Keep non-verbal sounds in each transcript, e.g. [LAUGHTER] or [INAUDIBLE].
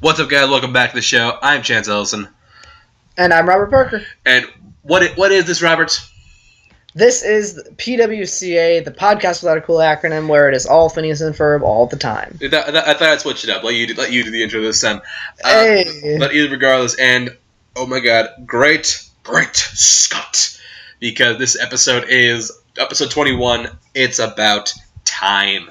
What's up, guys? Welcome back to the show. I'm Chance Ellison. And I'm Robert Parker. And what i- what is this, Robert? This is PWCA, the podcast without a cool acronym, where it is all Phineas and Ferb all the time. I thought I thought I'd switch it up. Let you do, let you do the intro this time. Uh, Hey. But either regardless, and oh my god, great, great Scott, because this episode is episode 21. It's about time.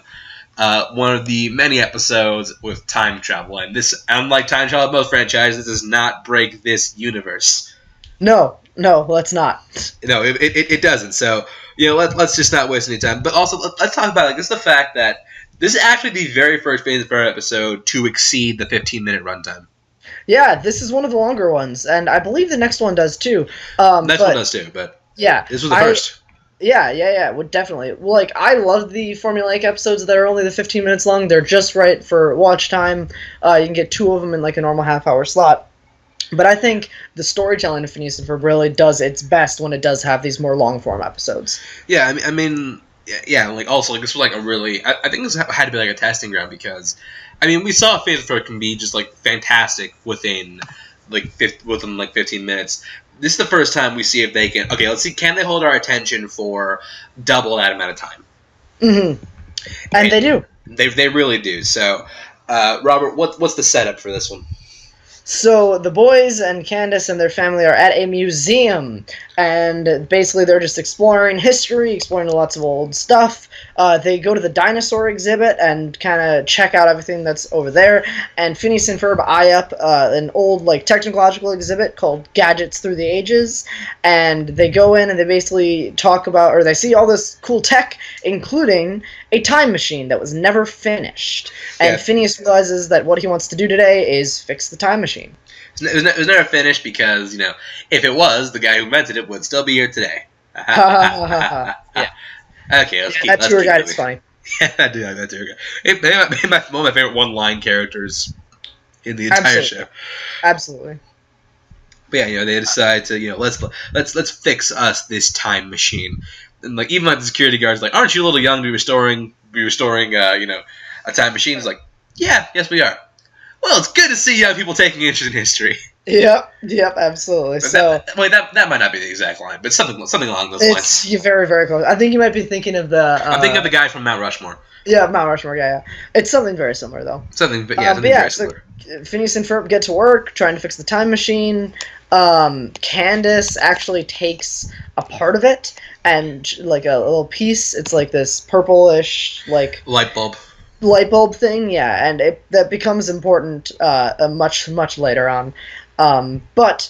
Uh, one of the many episodes with time travel, and this, unlike time travel most franchises, does not break this universe. No, no, let's not. No, it, it, it doesn't. So, you know, let, let's just not waste any time. But also, let, us talk about like this: the fact that this is actually the very first Phase of episode to exceed the 15 minute runtime. Yeah, this is one of the longer ones, and I believe the next one does too. Um, Next but, one does too, but Yeah, this was the I- first. Yeah, yeah, yeah. Would definitely. Like I love the formulaic episodes that are only the 15 minutes long. They're just right for watch time. Uh, you can get two of them in like a normal half hour slot. But I think the storytelling of Phineas and Ferb really does its best when it does have these more long form episodes. Yeah, I mean, I mean, yeah, like also like this was like a really. I, I think this had to be like a testing ground because, I mean, we saw Phase of Throw can be just like fantastic within like 50, within like 15 minutes. This is the first time we see if they can. Okay, let's see. Can they hold our attention for double that amount of time? hmm And they do. They, they really do. So, uh, Robert, what what's the setup for this one? So the boys and Candace and their family are at a museum, and basically they're just exploring history, exploring lots of old stuff. Uh, they go to the dinosaur exhibit and kind of check out everything that's over there. And Phineas and Ferb eye up uh, an old like technological exhibit called Gadgets Through the Ages, and they go in and they basically talk about or they see all this cool tech, including a time machine that was never finished. And Yeah. Phineas realizes that what he wants to do today is fix the time machine. It was, ne- it was never finished because you know if it was, the guy who invented it would still be here today. [LAUGHS] Yeah. [LAUGHS] Okay, let's keep. that tour guide is funny. [LAUGHS] Yeah, I do like that tour guide. It, be my, one of my favorite one-line characters in the entire Absolutely. show. Absolutely. But yeah, you know, they decide to you know let's let's let's fix us this time machine. And like even like the security guards like, aren't you a little young to be restoring be restoring uh, you know a time machine? It's like, yeah, yes we are. Well, it's good to see young people taking interest in history. Yep. Yep. Absolutely. But So that, wait, that, that might not be the exact line, but something something along those lines. you're very very close. I think you might be thinking of the. Uh, I'm thinking of the guy from Mount Rushmore. yeah Mount Rushmore. Yeah, yeah. It's something very similar though. Something, but yeah, Um, something but yeah, very so- similar. Phineas and Ferb get to work trying to fix the time machine. Um, Candace actually takes a part of it and like a little piece. It's like this purplish like Light bulb. Light bulb thing, yeah, and it that becomes important uh, uh, much much later on. Um, but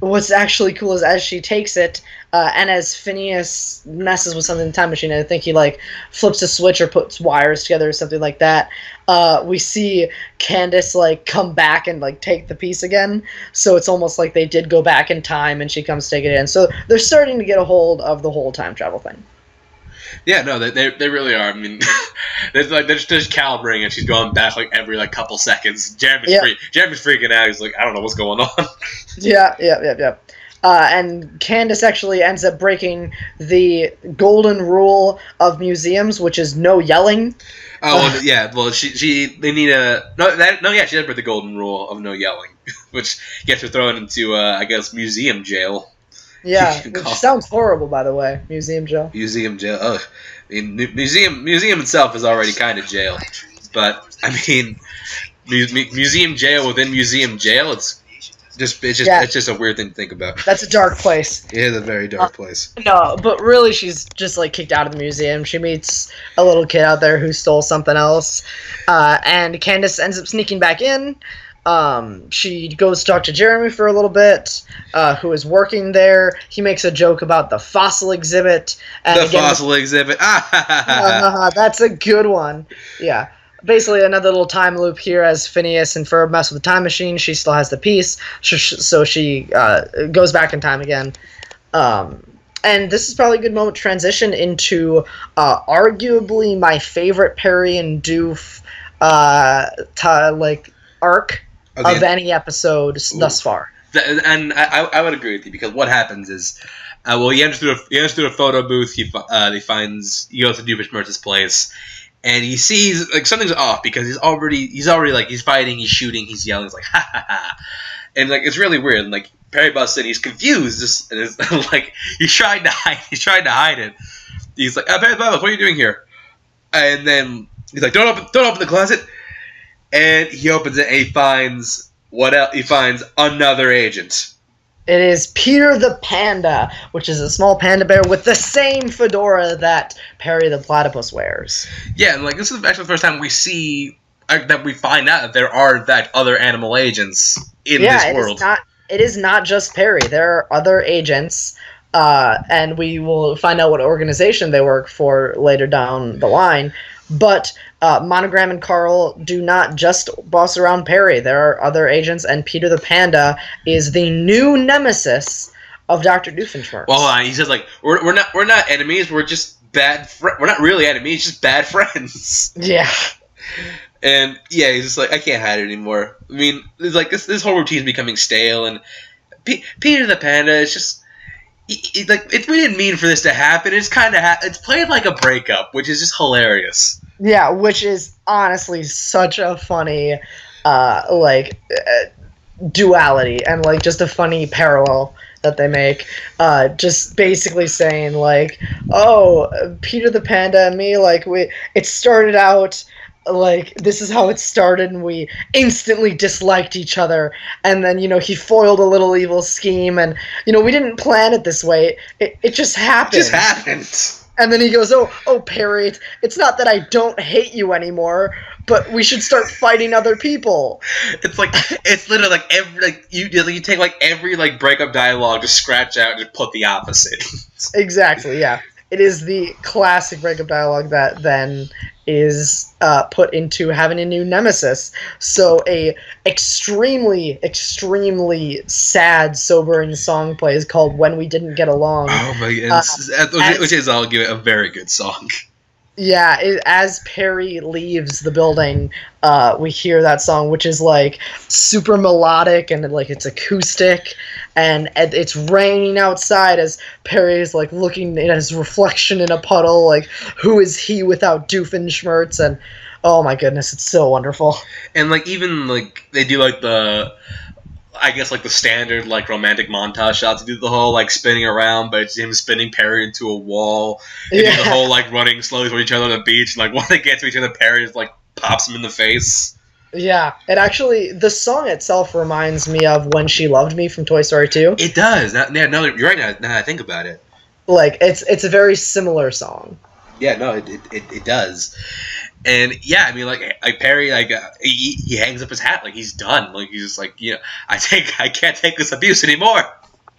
what's actually cool is as she takes it, uh, and as Phineas messes with something in the time machine, I think he like flips a switch or puts wires together or something like that. Uh, we see Candace like come back and like take the piece again. So it's almost like they did go back in time, and she comes take it in. So they're starting to get a hold of the whole time travel thing. Yeah, no, they, they, they really are. I mean, [LAUGHS] they're like they're just, they're just calibrating, and she's going back like every like couple seconds. Jeremy's Yeah. free, Jeremy's freaking out. He's like, I don't know what's going on. [LAUGHS] Yeah, yeah, yeah, yeah. Uh, and Candace actually ends up breaking the golden rule of museums, which is no yelling. oh well, [LAUGHS] yeah. Well, she she they need a no that no yeah she did break the golden rule of no yelling, which gets her thrown into uh, I guess museum jail. Yeah, [LAUGHS] which sounds horrible, by the way. Museum jail. Museum jail. Ugh. I mean, museum museum itself is already kind of jail, but I mean, mu- mu- museum jail within museum jail. It's just it's just Yeah. it's just a weird thing to think about. That's a dark place. It is a very dark place. No, but really, she's just like kicked out of the museum. She meets a little kid out there who stole something else, uh, and Candace ends up sneaking back in. Um, she goes to talk to Jeremy for a little bit, uh, who is working there. He makes a joke about the fossil exhibit, and the again, fossil exhibit. Ah, ha, ha, ha. uh, that's a good one. Yeah. Basically, another little time loop here as Phineas and Ferb mess with the time machine. She still has the piece, so she uh, goes back in time again. Um, and this is probably a good moment to transition into uh, arguably my favorite Perry and Doof uh, like arc Okay. of any episode s- thus far. Th- and I, I would agree with you because what happens is, uh, well, he enters through a, he enters through a photo booth. He uh, he finds he goes to Doofenshmirtz's place, and he sees like something's off because he's already he's already like he's fighting, he's shooting, he's yelling, he's like ha ha ha, and like it's really weird. And like Perry busts in, he's confused, just and it's [LAUGHS] like he's trying to hide, he's trying to hide it. He's like, uh, Perry what are you doing here? And then he's like, don't open, don't open the closet. And he opens it and he finds what else? He finds another agent. It is Peter the Panda, which is a small panda bear with the same fedora that Perry the Platypus wears. Yeah, and like this is actually the first time we see uh, that we find out that there are that other animal agents in yeah, this it is world. not. It is not just Perry. There are other agents, uh, and we will find out what organization they work for later down the line. But uh, Monogram and Carl do not just boss around Perry. There are other agents, and Peter the Panda is the new nemesis of Doctor Doofenshmirtz. well. He says like we're, we're not we're not enemies. We're just bad. Fr- we're not really enemies. Just bad [LAUGHS] friends. yeah, And yeah, he's just like I can't hide it anymore. I mean, it's like this this whole routine's becoming stale, and P- Peter the Panda is just. He, he- like it, we didn't mean for this to happen. It's kind of ha- it's played like a breakup, which is just hilarious. Yeah, which is honestly such a funny, uh, like uh, duality and like just a funny parallel that they make. Uh, just basically saying like, oh, Peter the Panda and me, like we, it started out. Like this is how it started, and we instantly disliked each other. And then you know he foiled a little evil scheme, and you know we didn't plan it this way. It, it just It happened. just happened. And then he goes, "Oh, oh, Perry, it's, not that I don't hate you anymore, but we should start fighting other people." It's like it's literally like every like you you take like every like breakup dialogue, just scratch out and just put the opposite. [LAUGHS] Exactly. Yeah, it is the classic breakup dialogue that then is uh, put into having a new nemesis. So a extremely, extremely sad, sobering song plays called "When We Didn't Get Along." oh my god! Uh, which, which is I'll give it a very good song. Yeah, it, as Perry leaves the building, uh, we hear that song, which is like super melodic and like it's acoustic, and, it's raining outside as Perry is like looking at his reflection in a puddle, like who is he without Doofenshmirtz? And oh my goodness, it's so wonderful. And like even like they do like the I guess like the standard like romantic montage shots. Do the whole like spinning around, but it's him spinning Perry into a wall. They do the whole like running slowly toward each other on the beach. And, like [LAUGHS] when they get to each other, Perry just, like pops him in the face. yeah. It actually, the song itself reminds me of "When She Loved Me" from Toy Story 2. It does. Now, yeah, no, you're right. Now, now that I think about it. Like it's it's a very similar song. Yeah, no, it, it, it, it does. And yeah, I mean, like, like Perry, like uh, he, he hangs up his hat, like he's done. Like he's just like, you know, I take, [LAUGHS] I can't take this abuse anymore.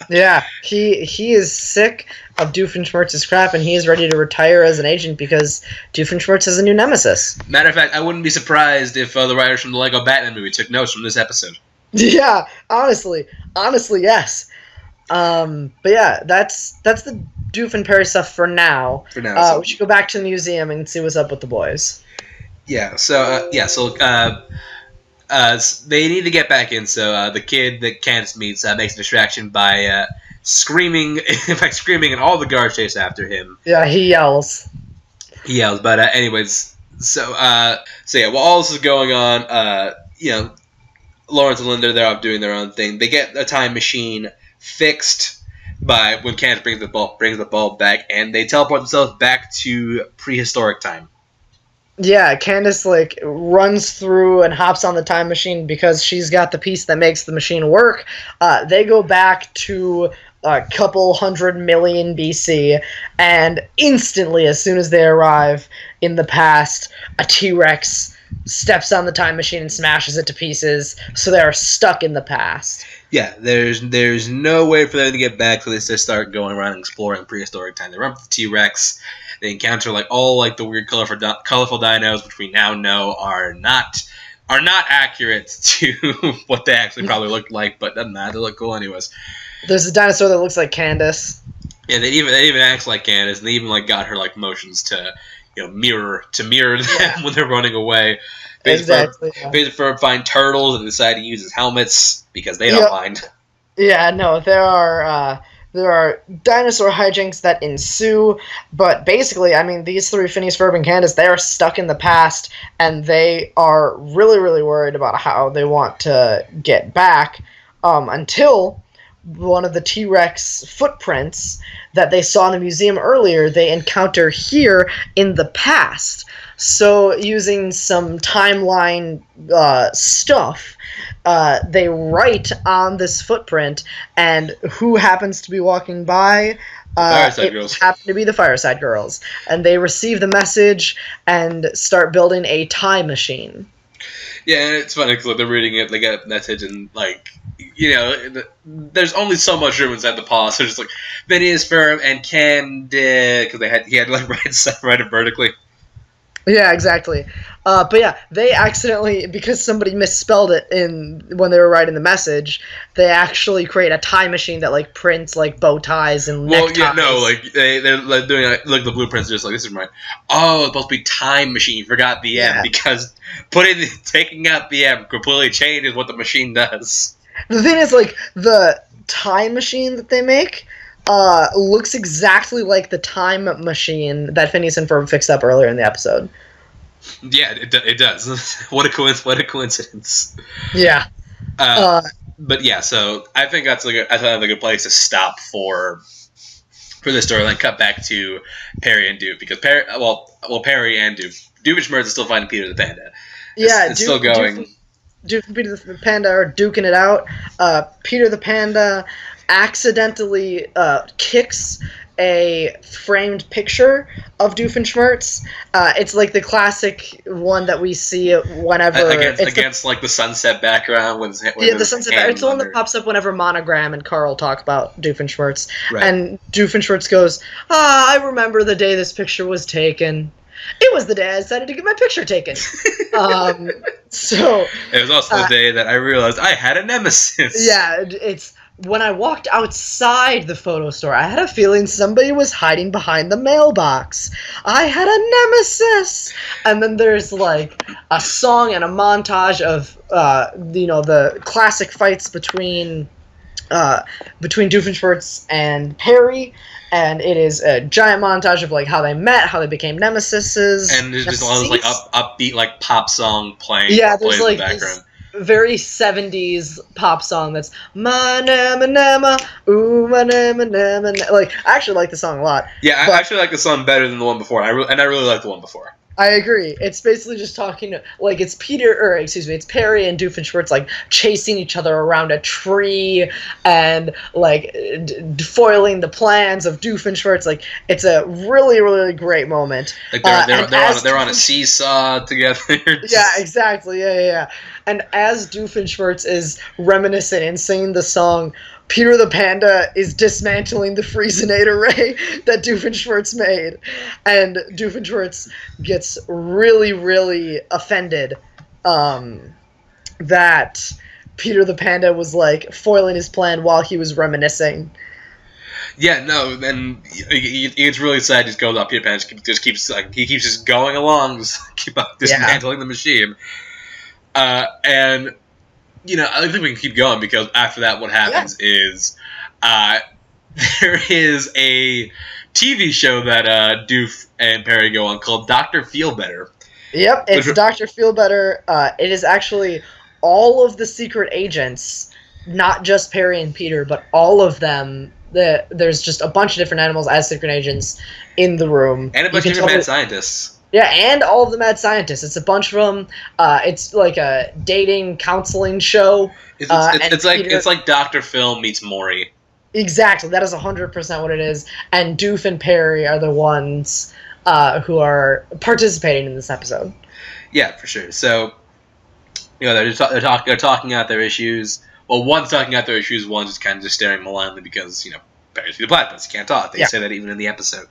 Yeah, he he is sick of Doofenshmirtz's crap, and he is ready to retire as an agent because Doofenshmirtz is a new nemesis. Matter of fact, I wouldn't be surprised if uh, the writers from the Lego Batman movie took notes from this episode. [LAUGHS] Yeah, honestly, honestly, yes. Um, but yeah, that's that's the Doof and Perry stuff for now. For now, Uh, so- we should go back to the museum and see what's up with the boys. Yeah. So uh, yeah, so uh, uh, they need to get back in. So uh, the kid that Candace meets uh, makes a distraction by uh, screaming, [LAUGHS] by screaming, and all the guards chase after him. Yeah, he yells. he yells. But uh, anyways, so uh, so yeah, while all this is going on, uh, you know, Lawrence and Linda they're off doing their own thing. They get a time machine fixed by when Candace brings the ball brings the bulb back, and they teleport themselves back to prehistoric time. Yeah, Candace like runs through and hops on the time machine because she's got the piece that makes the machine work. Uh, they go back to a couple hundred million BC, and instantly, as soon as they arrive in the past, a T Rex steps on the time machine and smashes it to pieces. So they are stuck in the past. Yeah, there's there's no way for them to get back, so they just start going around exploring prehistoric time. They run up the T Rex. They encounter like all like the weird colorful di- colorful dinos, which we now know are not are not accurate [LAUGHS] to what they actually probably looked like, but doesn't matter. They look cool anyways. There's a dinosaur that looks like Candace. Yeah, they even they even act like Candace, and they even like got her like motions to you know mirror to mirror them Yeah. [LAUGHS] when they're running away. Basically, Exactly. yeah. Find turtles and decide to use his helmets because they don't mind. Yeah, no, there are uh, there are dinosaur hijinks that ensue, but basically, I mean, these three, Phineas, Ferb, and Candace, they are stuck in the past, and they are really, really worried about how they want to get back um, until one of the T Rex footprints that they saw in the museum earlier, they encounter here in the past. So, using some timeline uh, stuff, uh, they write on this footprint, and who happens to be walking by? Uh, it Girls. happened to be the Fireside Girls, and they receive the message and start building a time machine. Yeah, and it's funny because they're reading it, they get a message, and like, you know, there's only so much room inside the paw, so just like Phineas Ferb and Candace, because they had he had to like [LAUGHS] write it vertically. Yeah, exactly. Uh, but yeah, they accidentally because somebody misspelled it in when they were writing the message. They actually create a time machine that like prints like bow ties and Well, neckties. yeah, no, like they they're like doing like, look the blueprints, just like this is right. Oh, it's supposed to be time machine. You Forgot the M Yeah. because putting [LAUGHS] taking out the M completely changes what the machine does. the thing is like the time machine that they make uh, looks exactly like the time machine that Phineas and Ferb fixed up earlier in the episode. Yeah, it, it does. [LAUGHS] what a coincidence! What a coincidence. Yeah. Uh, Uh, but yeah, so I think that's a good, that's another good place to stop for for this storyline. Cut back to Perry and Duke because Perry, well, well Perry and Duke, Duke and Doofenshmirtz is still finding Peter the Panda. It's, yeah, it's Duke- still going. Duke- Duke and Peter the Panda are duking it out. Uh, Peter the Panda accidentally uh, kicks a framed picture of Doofenshmirtz. Uh, it's like the classic one that we see whenever against it's the- against like the sunset background when, when yeah, the sunset. It's the one that pops up whenever Monogram and Carl talk about Doofenshmirtz, Right. and Doofenshmirtz goes, "Ah, I remember the day this picture was taken. It was the day I decided to get my picture taken." [LAUGHS] um, so It was also Uh, the day that I realized I had a nemesis. Yeah, it's when I walked outside the photo store, I had a feeling somebody was hiding behind the mailbox. I had a nemesis. And then there's like a song and a montage of uh, you know the classic fights between uh, between Doofenshmirtz and Perry. And it is a giant montage of like how they met, how they became nemesises. And there's just a lot of like up, upbeat like pop song playing. Yeah, there's in the like this background. Very 70s pop song that's my nama nama ooh my nama nama na-" like I actually like the song a lot. Yeah, I but- actually like the song better than the one before. I re- and I really like the one before. I agree. It's basically just talking like it's Peter or excuse me, it's Perry and Doofenshmirtz like chasing each other around a tree and like d- foiling the plans of Doofenshmirtz. Like it's a really really great moment. Like they're Uh, they're, they're, on, they're on a seesaw [LAUGHS] together. Yeah, exactly. Yeah, yeah, yeah. And as Doofenshmirtz is reminiscent and singing the song, Peter the Panda is dismantling the Freezinator ray [LAUGHS] that Doofenshmirtz made. And Doofenshmirtz gets really, really offended um, that Peter the Panda was like foiling his plan while he was reminiscing. Yeah, no, and it's really sad. Just goes up. Peter Pan just, keeps like he keeps just going along, [LAUGHS] just keep up dismantling the machine. Uh, and you know, I think we can keep going because after that, what happens is uh, [LAUGHS] there is a TV show that uh, Doof and Perry go on called Doctor Feel Better. Yep, it's Which- Doctor Feelbetter. Uh, it is actually all of the secret agents, not just Perry and Peter, but all of them. The, there's just a bunch of different animals as secret agents in the room. And a bunch can of different mad that- scientists. Yeah, and all of the mad scientists. It's a bunch of them. Uh, it's like a dating counseling show. It's, Uh, it's, it's like Peter- it's like Doctor Phil meets Maury. Exactly, that is hundred percent what it is. And Doof and Perry are the ones uh, who are participating in this episode. Yeah, for sure. So, you know, they're they're, talk, they're talking out their issues. Well, one's talking out their issues. One's just kind of just staring malignly because you know, Perry's the platypus. He can't talk. They Yeah. say that even in the episode.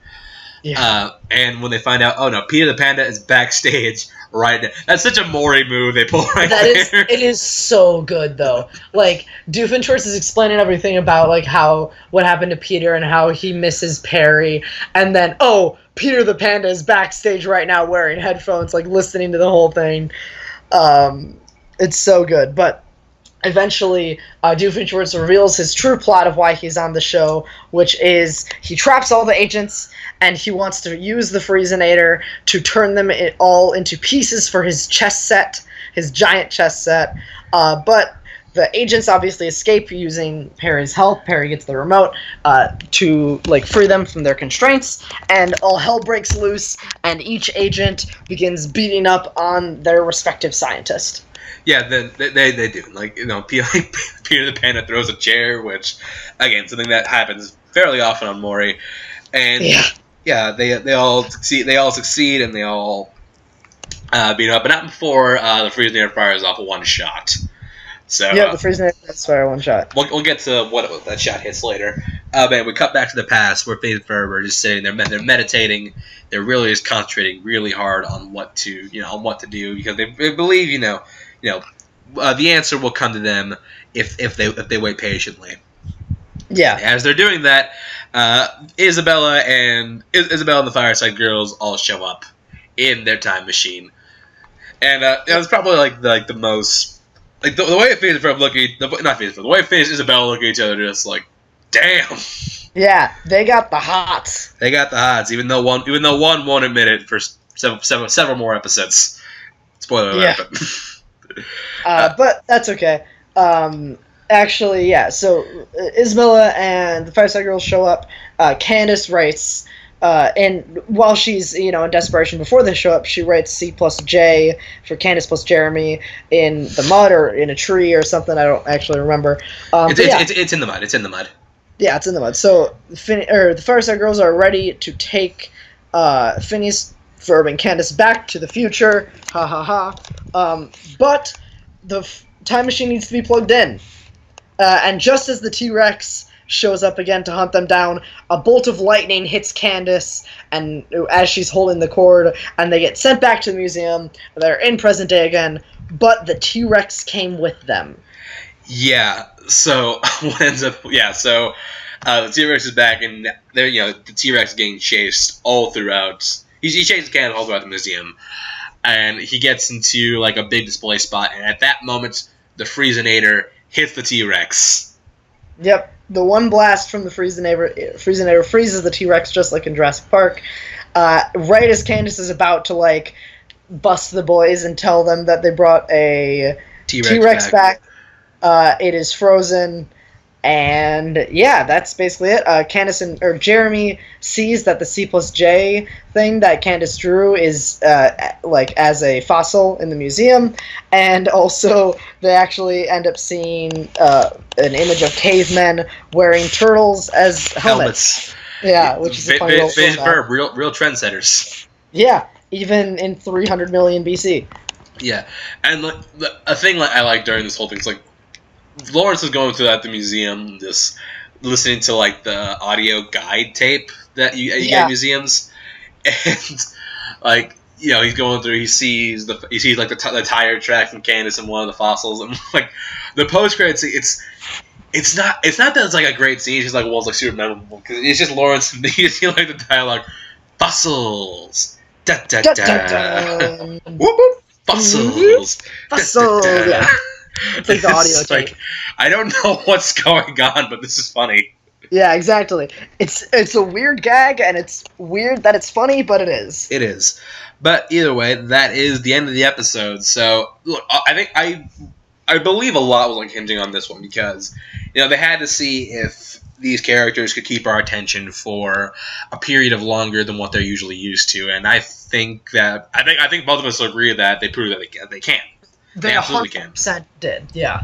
Yeah. Uh, and when they find out, oh no, Peter the Panda is backstage right now. That's such a Maury move they pull right That is, there. it is so good though. Like Doofenshmirtz is explaining everything about like how what happened to Peter and how he misses Perry, and then oh, Peter the Panda is backstage right now wearing headphones, like listening to the whole thing. Um, it's so good, but eventually uh, Doofenshmirtz reveals his true plot of why he's on the show, which is he traps all the agents and he wants to use the Freezinator to turn them all into pieces for his chess set, his giant chess set. Uh, but the agents obviously escape using Perry's help. Perry gets the remote uh, to like free them from their constraints, and all hell breaks loose. And each agent begins beating up on their respective scientist. Yeah, then they, they, they do. Like you know, [LAUGHS] Peter, Peter the Panda throws a chair, which again something that happens fairly often on Maury, and Yeah. yeah, they they all succeed. They all succeed, and they all uh, beat up, but not before uh, the Freezing Air fires off a one shot. So Yeah, uh, the freezing that's fire one shot. we'll, we'll get to what that shot hits later. Uh, man, we cut back to the past where Faith and Ferber are just sitting there, they're meditating. They're really just concentrating really hard on what to you know on what to do because they, they believe you know you know uh, the answer will come to them if if they if they wait patiently. Yeah. As they're doing that, uh, Isabella and Is- Isabella and the Fireside Girls all show up in their time machine, and uh, it was probably like the, like the most like the, the way it finished from looking the, not finished the way Isabella looking at each other just like damn Yeah, they got the hots. they got the hots even though one even though one won't admit it for several several, several more episodes. Spoiler alert. Yeah. [LAUGHS] but- [LAUGHS] Uh, but that's okay. Um, actually, yeah. So uh, Isabella and the Fireside Girls show up. Uh, Candace writes, uh, and while she's you know in desperation before they show up, she writes C plus J for Candace plus Jeremy in the mud or in a tree or something. I don't actually remember. Um, it's, it's, yeah. it's, it's in the mud. It's in the mud. Yeah, it's in the mud. So, fin- or the Fireside Girls are ready to take uh, Phineas, And Candace back to the future. Ha ha ha. Um, but the time machine needs to be plugged in. Uh, and just as the T Rex shows up again to hunt them down, a bolt of lightning hits Candace, and as she's holding the cord, and they get sent back to the museum. They're in present day again, but the T Rex came with them. Yeah. So [LAUGHS] what ends up? Yeah. So uh, the T Rex is back, and there, you know, the T Rex getting chased all throughout. He, he chases Candace all throughout the museum, and he gets into like a big display spot, and at that moment, the Freezinator hits the T Rex. Yep, the one blast from the Freezinator, Freezinator freezes the T Rex just like in Jurassic Park. Uh, right as Candace is about to like bust the boys and tell them that they brought a T Rex back, uh, it is frozen, and yeah, that's basically it. Uh, Candace and or Jeremy sees that the C plus J thing that Candace drew is uh, like as a fossil in the museum, and also they actually end up seeing uh, an image of cavemen wearing turtles as helmets. helmets. Yeah, which is a Fa- funny fa- little Phase real real trendsetters. Yeah, even in 300 million BC. Yeah, and like, the, a thing like I like during this whole thing is like Lawrence is going through at the museum, just listening to like the audio guide tape that you, you get Yeah. in museums, [LAUGHS] and like you know he's going through, he sees the he sees like the, t- the tire track from Candace and one of the fossils, and [LAUGHS] like the post credits, it's. It's not. It's not that it's like a great scene. It's just like well, it's like super memorable because it's just Lawrence. And [LAUGHS] You see like the dialogue, fossils, da da Dun, da, dun, dun. whoop whoop, fossils, mm-hmm. Fossil, [LAUGHS] It's like the audio It's tape. like I don't know [LAUGHS] what's going on, but this is funny. Yeah, exactly. It's it's a weird gag, and it's weird that it's funny, but it is. It is, but either way, that is the end of the episode. So look, I think I I believe a lot was like hinging on this one because you know they had to see if these characters could keep our attention for a period of longer than what they're usually used to, and I think that I think I think both of us agree that they prove that they. They can. They absolutely can. 100% did. Yeah.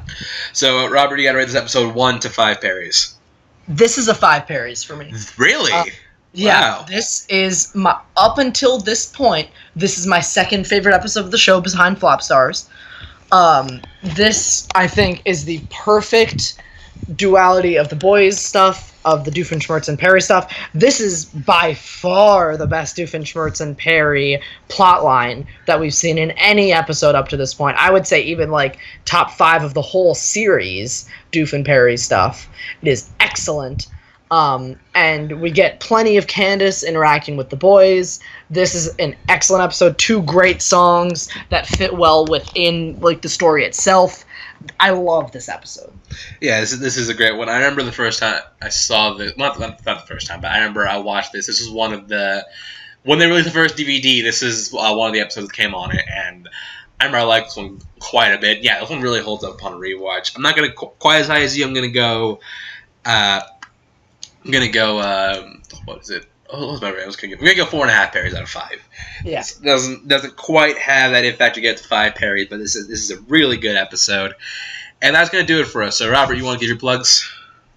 So uh, Robert, you got to rate this episode one to five parries. This is a five parries for me. Really? Uh, Yeah. Wow. This is my up until this point. This is my second favorite episode of the show behind Flop Starz. Um, this I think is the perfect duality of the boys stuff, of the Doofenshmirtz and Perry stuff. This is by far the best Doofenshmirtz and Perry plotline that we've seen in any episode up to this point. I would say even like top five of the whole series, Doof and Perry stuff. It is excellent. Um, and we get plenty of Candace interacting with the boys. This is an excellent episode. Two great songs that fit well within like the story itself. I love this episode. Yeah, this is, this is a great one. I remember the first time I saw this. not, not the first time, but I remember I watched this. This is one of the when they released the first DVD. This is uh, one of the episodes that came on it, and I remember I liked this one quite a bit. Yeah, this one really holds up upon a rewatch. I'm not gonna qu- quite as high as you. I'm gonna go. Uh, I'm gonna go. Um, what is it? Oh, what's my I was gonna go. We're gonna go four and a half parries out of five. Yeah. This doesn't doesn't quite have that if factor get to five parries, but this is this is a really good episode. And that's gonna do it for us. So Robert, you want to give your plugs?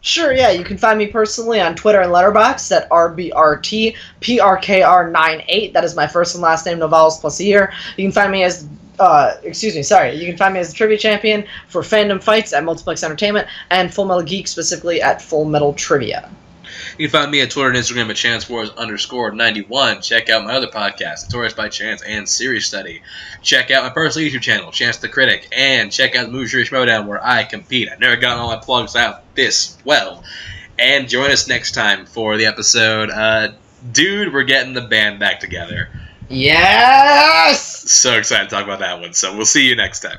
Sure, yeah. You can find me personally on Twitter and Letterboxd at RBRTPRKR98. That is my first and last name, Novales plus a year. You can find me as, uh, excuse me, sorry. You can find me as the trivia champion for fandom fights at Multiplex Entertainment and Full Metal Geek specifically at Full Metal Trivia. You can find me at Twitter and Instagram at ChanceWars underscore 91. Check out my other podcasts, Taurus by Chance and Series Study. Check out my personal YouTube channel, Chance the Critic. And check out the Movie Series Showdown where I compete. I've never gotten all my plugs out this well. And join us next time for the episode, uh, Dude, We're Getting the Band Back Together. Yes! So excited to talk about that one. So we'll see you next time.